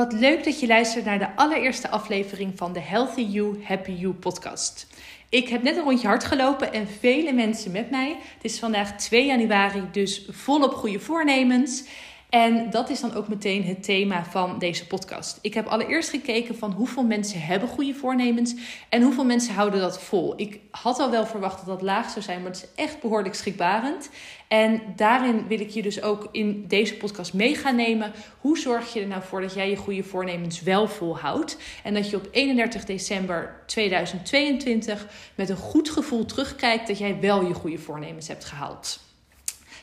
Wat leuk dat je luistert naar de allereerste aflevering van de Healthy You, Happy You podcast. Ik heb net een rondje hard gelopen en vele mensen met mij. Het is vandaag 2 januari, dus volop goede voornemens. En dat is dan ook meteen het thema van deze podcast. Ik heb allereerst gekeken van hoeveel mensen hebben goede voornemens en hoeveel mensen houden dat vol. Ik had al wel verwacht dat dat laag zou zijn, maar het is echt behoorlijk schrikbarend. En daarin wil ik je dus ook in deze podcast mee gaan nemen. Hoe zorg je er nou voor dat jij je goede voornemens wel volhoudt? En dat je op 31 december 2022 met een goed gevoel terugkijkt dat jij wel je goede voornemens hebt gehaald.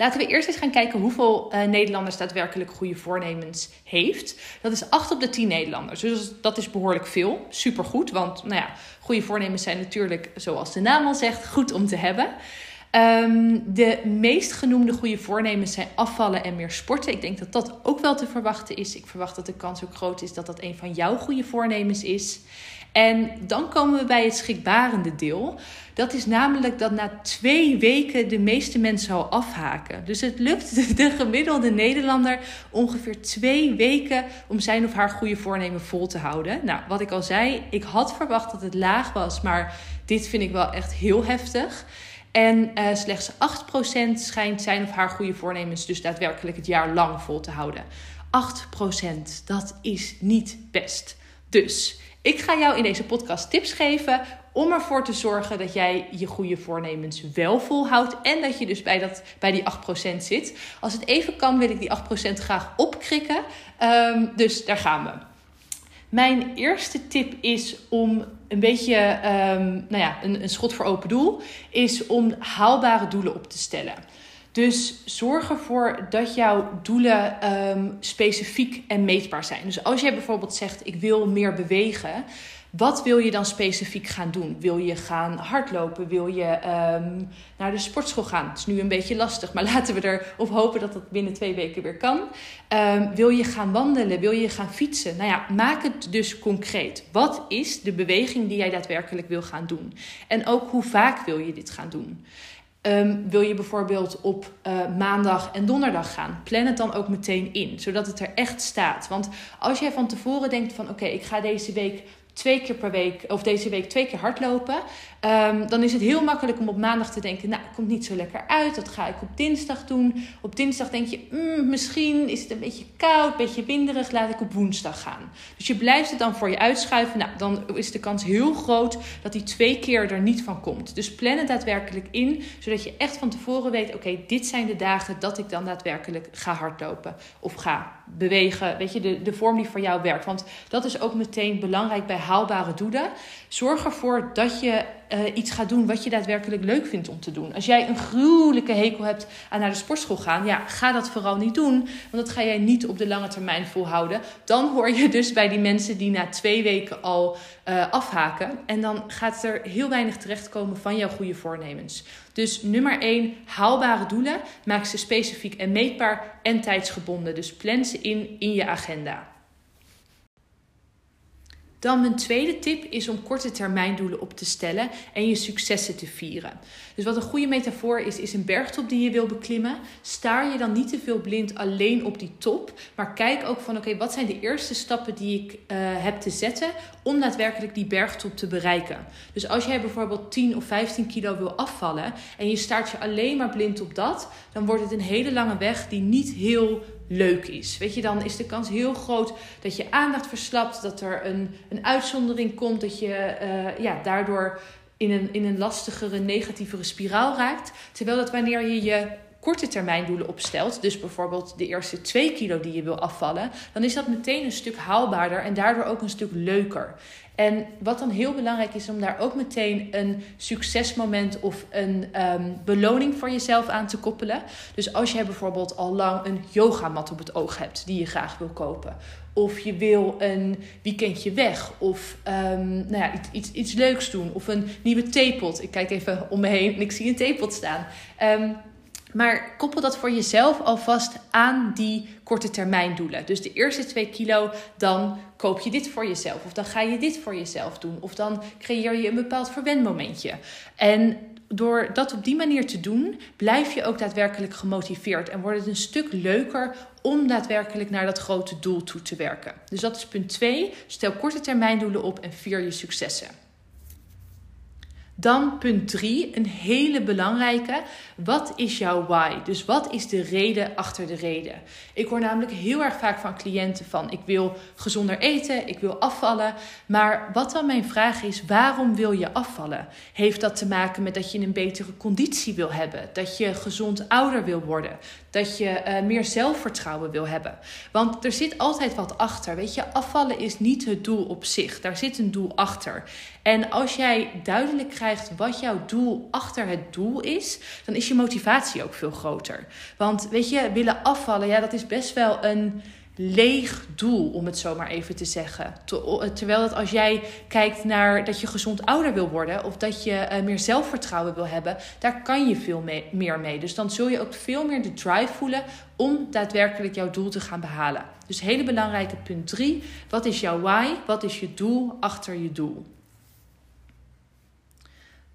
Laten we eerst eens gaan kijken hoeveel uh, Nederlanders daadwerkelijk goede voornemens heeft. Dat is 8 op de 10 Nederlanders. Dus dat is behoorlijk veel. Supergoed. Want nou ja, goede voornemens zijn natuurlijk, zoals de naam al zegt, goed om te hebben. Um, de meest genoemde goede voornemens zijn afvallen en meer sporten. Ik denk dat dat ook wel te verwachten is. Ik verwacht dat de kans ook groot is dat dat een van jouw goede voornemens is. En dan komen we bij het schrikbarende deel. Dat is namelijk dat na twee weken de meeste mensen al afhaken. Dus het lukt de gemiddelde Nederlander ongeveer twee weken om zijn of haar goede voornemen vol te houden. Nou, wat ik al zei, ik had verwacht dat het laag was, maar dit vind ik wel echt heel heftig. En uh, slechts 8% schijnt zijn of haar goede voornemens dus daadwerkelijk het jaar lang vol te houden. 8%, dat is niet best. Dus ik ga jou in deze podcast tips geven om ervoor te zorgen dat jij je goede voornemens wel volhoudt. En dat je dus bij, dat, bij die 8% zit. Als het even kan, wil ik die 8% graag opkrikken. Um, dus daar gaan we. Mijn eerste tip is om een beetje, um, nou ja, een, een schot voor open doel, is om haalbare doelen op te stellen. Dus zorg ervoor dat jouw doelen um, specifiek en meetbaar zijn. Dus als jij bijvoorbeeld zegt: Ik wil meer bewegen. Wat wil je dan specifiek gaan doen? Wil je gaan hardlopen? Wil je um, naar de sportschool gaan? Het is nu een beetje lastig, maar laten we erop hopen dat dat binnen twee weken weer kan. Um, wil je gaan wandelen? Wil je gaan fietsen? Nou ja, maak het dus concreet. Wat is de beweging die jij daadwerkelijk wil gaan doen? En ook hoe vaak wil je dit gaan doen? Um, wil je bijvoorbeeld op uh, maandag en donderdag gaan? Plan het dan ook meteen in, zodat het er echt staat. Want als jij van tevoren denkt van oké, ik ga deze week twee keer per week, of deze week twee keer hardlopen. Um, dan is het heel makkelijk om op maandag te denken, nou, komt niet zo lekker uit. Dat ga ik op dinsdag doen. Op dinsdag denk je, mm, misschien is het een beetje koud, een beetje winderig. Laat ik op woensdag gaan. Dus je blijft het dan voor je uitschuiven. Nou, dan is de kans heel groot dat die twee keer er niet van komt. Dus plan het daadwerkelijk in, zodat je echt van tevoren weet, oké, dit zijn de dagen dat ik dan daadwerkelijk ga hardlopen of ga bewegen. Weet je, de, de vorm die voor jou werkt. Want dat is ook meteen belangrijk bij haalbare doelen. Zorg ervoor dat je uh, iets gaat doen wat je daadwerkelijk leuk vindt om te doen. Als jij een gruwelijke hekel hebt aan naar de sportschool gaan, ja, ga dat vooral niet doen. Want dat ga jij niet op de lange termijn volhouden. Dan hoor je dus bij die mensen die na twee weken al uh, afhaken. En dan gaat er heel weinig terechtkomen van jouw goede voornemens. Dus nummer 1, haalbare doelen. Maak ze specifiek en meetbaar en tijdsgebonden. Dus plan ze in in je agenda. Dan mijn tweede tip is om korte termijn doelen op te stellen en je successen te vieren. Dus wat een goede metafoor is, is een bergtop die je wil beklimmen. Staar je dan niet te veel blind alleen op die top, maar kijk ook van oké, wat zijn de eerste stappen die ik uh, heb te zetten om daadwerkelijk die bergtop te bereiken. Dus als jij bijvoorbeeld 10 of 15 kilo wil afvallen en je staart je alleen maar blind op dat, dan wordt het een hele lange weg die niet heel leuk is. Weet je, dan is de kans heel groot dat je aandacht verslapt, dat er een, een uitzondering komt, dat je uh, ja, daardoor in een, in een lastigere, negatievere spiraal raakt. Terwijl dat wanneer je je korte termijn doelen opstelt, dus bijvoorbeeld de eerste 2 kilo die je wil afvallen, dan is dat meteen een stuk haalbaarder en daardoor ook een stuk leuker. En wat dan heel belangrijk is om daar ook meteen een succesmoment of een um, beloning voor jezelf aan te koppelen. Dus als jij bijvoorbeeld al lang een yogamat op het oog hebt die je graag wil kopen. Of je wil een weekendje weg. Of um, nou ja, iets, iets, iets leuks doen. Of een nieuwe theepot. Ik kijk even om me heen en ik zie een theepot staan. Um, maar koppel dat voor jezelf alvast aan die korte termijn doelen. Dus de eerste twee kilo, dan koop je dit voor jezelf. Of dan ga je dit voor jezelf doen. Of dan creëer je een bepaald verwendmomentje. En door dat op die manier te doen, blijf je ook daadwerkelijk gemotiveerd en wordt het een stuk leuker om daadwerkelijk naar dat grote doel toe te werken. Dus dat is punt 2. Stel korte termijn doelen op en vier je successen. Dan punt 3, een hele belangrijke. Wat is jouw why? Dus wat is de reden achter de reden? Ik hoor namelijk heel erg vaak van cliënten van ik wil gezonder eten, ik wil afvallen. Maar wat dan mijn vraag is, waarom wil je afvallen? Heeft dat te maken met dat je een betere conditie wil hebben? Dat je gezond ouder wil worden? Dat je uh, meer zelfvertrouwen wil hebben? Want er zit altijd wat achter. Weet je, afvallen is niet het doel op zich. Daar zit een doel achter. En als jij duidelijk krijgt wat jouw doel achter het doel is, dan is je motivatie ook veel groter. Want weet je, willen afvallen, ja, dat is best wel een leeg doel, om het zo maar even te zeggen. Terwijl dat als jij kijkt naar dat je gezond ouder wil worden of dat je uh, meer zelfvertrouwen wil hebben, daar kan je veel mee, meer mee. Dus dan zul je ook veel meer de drive voelen om daadwerkelijk jouw doel te gaan behalen. Dus hele belangrijke punt 3. Wat is jouw why? Wat is je doel achter je doel?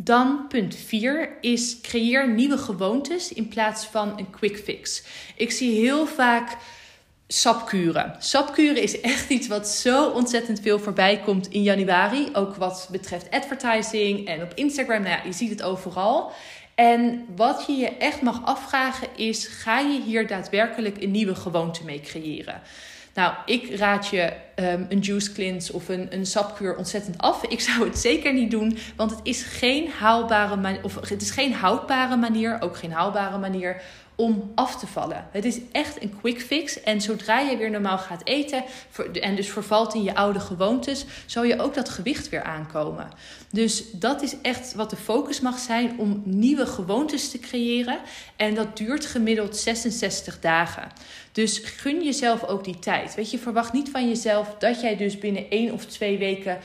Dan punt 4 is creëer nieuwe gewoontes in plaats van een quick fix. Ik zie heel vaak sapkuren. Sapkuren is echt iets wat zo ontzettend veel voorbij komt in januari. Ook wat betreft advertising en op Instagram. Nou ja, je ziet het overal. En wat je je echt mag afvragen is: ga je hier daadwerkelijk een nieuwe gewoonte mee creëren? Nou, ik raad je um, een juice cleanse of een, een sapkuur ontzettend af. Ik zou het zeker niet doen, want het is geen haalbare of het is geen houdbare manier, ook geen haalbare manier om af te vallen. Het is echt een quick fix. En zodra je weer normaal gaat eten en dus vervalt in je oude gewoontes, zal je ook dat gewicht weer aankomen. Dus dat is echt wat de focus mag zijn om nieuwe gewoontes te creëren. En dat duurt gemiddeld 66 dagen. Dus gun jezelf ook die tijd. Weet je, verwacht niet van jezelf dat jij dus binnen één of twee weken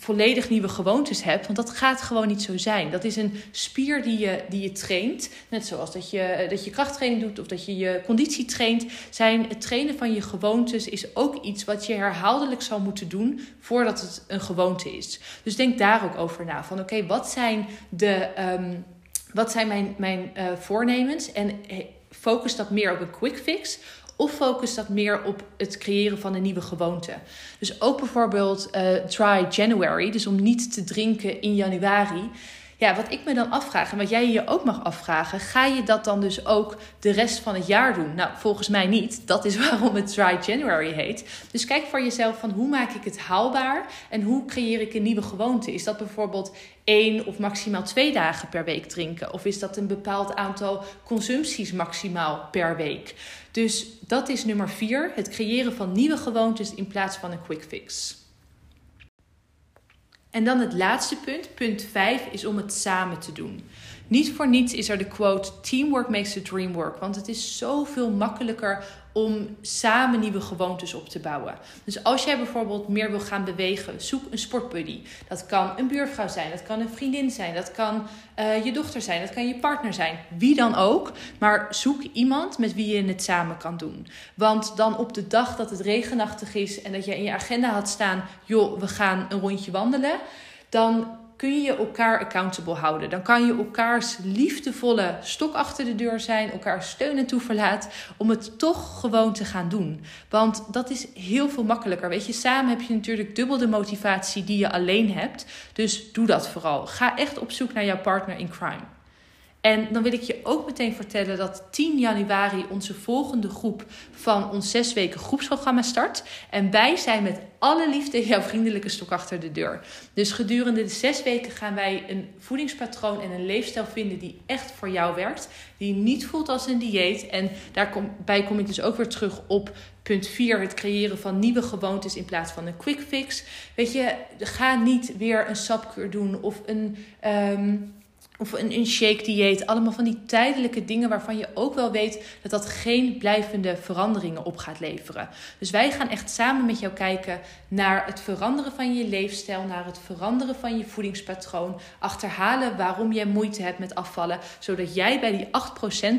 volledig nieuwe gewoontes hebt. Want dat gaat gewoon niet zo zijn. Dat is een spier die je, die je traint. Net zoals dat je, dat je krachttraining doet of dat je je conditie traint. Zijn het trainen van je gewoontes is ook iets wat je herhaaldelijk zal moeten doen voordat het een gewoonte is. Dus denk daar ook over na. Van oké, wat zijn de. Um, wat zijn mijn, mijn uh, voornemens? En eh, focus dat meer op een quick fix of focus dat meer op het creëren van een nieuwe gewoonte. Dus ook bijvoorbeeld uh, try January, dus om niet te drinken in januari. Ja, wat ik me dan afvraag en wat jij je ook mag afvragen, ga je dat dan dus ook de rest van het jaar doen? Nou, volgens mij niet. Dat is waarom het Dry January heet. Dus kijk voor jezelf van hoe maak ik het haalbaar en hoe creëer ik een nieuwe gewoonte? Is dat bijvoorbeeld één of maximaal twee dagen per week drinken? Of is dat een bepaald aantal consumpties maximaal per week? Dus dat is nummer vier: het creëren van nieuwe gewoontes in plaats van een quick fix. En dan het laatste punt, punt 5, is om het samen te doen. Niet voor niets is er de quote: Teamwork makes the dream work. Want het is zoveel makkelijker om samen nieuwe gewoontes op te bouwen. Dus als jij bijvoorbeeld meer wil gaan bewegen, zoek een sportbuddy. Dat kan een buurvrouw zijn, dat kan een vriendin zijn, dat kan uh, je dochter zijn, dat kan je partner zijn, wie dan ook. Maar zoek iemand met wie je het samen kan doen. Want dan op de dag dat het regenachtig is en dat je in je agenda had staan, joh, we gaan een rondje wandelen, dan kun je elkaar accountable houden. Dan kan je elkaars liefdevolle stok achter de deur zijn, elkaar steun en toeverlaat, om het toch gewoon te gaan doen. Want dat is heel veel makkelijker. Weet je, samen heb je natuurlijk dubbel de motivatie die je alleen hebt. Dus doe dat vooral. Ga echt op zoek naar jouw partner in crime. En dan wil ik je ook meteen vertellen dat 10 januari onze volgende groep van ons zes weken groepsprogramma start. En wij zijn met alle liefde jouw vriendelijke stok achter de deur. Dus gedurende de zes weken gaan wij een voedingspatroon en een leefstijl vinden die echt voor jou werkt. Die niet voelt als een dieet. En daarbij kom ik dus ook weer terug op punt 4, het creëren van nieuwe gewoontes in plaats van een quick fix. Weet je, ga niet weer een sapkuur doen of een. Um, of een, een shake dieet. Allemaal van die tijdelijke dingen waarvan je ook wel weet dat dat geen blijvende veranderingen op gaat leveren. Dus wij gaan echt samen met jou kijken naar het veranderen van je leefstijl, naar het veranderen van je voedingspatroon. Achterhalen waarom jij moeite hebt met afvallen, zodat jij bij die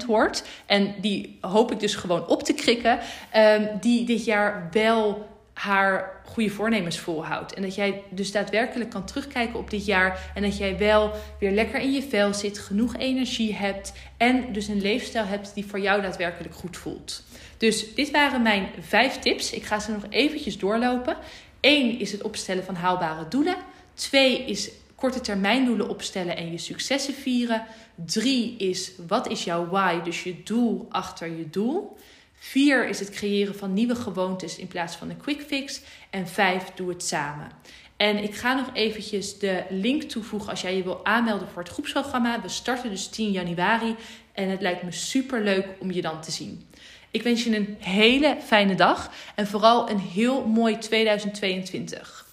8% hoort. En die hoop ik dus gewoon op te krikken, um, die dit jaar wel haar goede voornemens volhoudt. En dat jij dus daadwerkelijk kan terugkijken op dit jaar. En dat jij wel weer lekker in je vel zit, genoeg energie hebt. En dus een leefstijl hebt die voor jou daadwerkelijk goed voelt. Dus dit waren mijn vijf tips. Ik ga ze nog eventjes doorlopen. Eén is het opstellen van haalbare doelen. Twee is korte termijn doelen opstellen en je successen vieren. Drie is wat is jouw why, dus je doel achter je doel. Vier is het creëren van nieuwe gewoontes in plaats van een quick fix. En vijf, doe het samen. En ik ga nog eventjes de link toevoegen als jij je wil aanmelden voor het groepsprogramma. We starten dus 10 januari en het lijkt me super leuk om je dan te zien. Ik wens je een hele fijne dag en vooral een heel mooi 2022.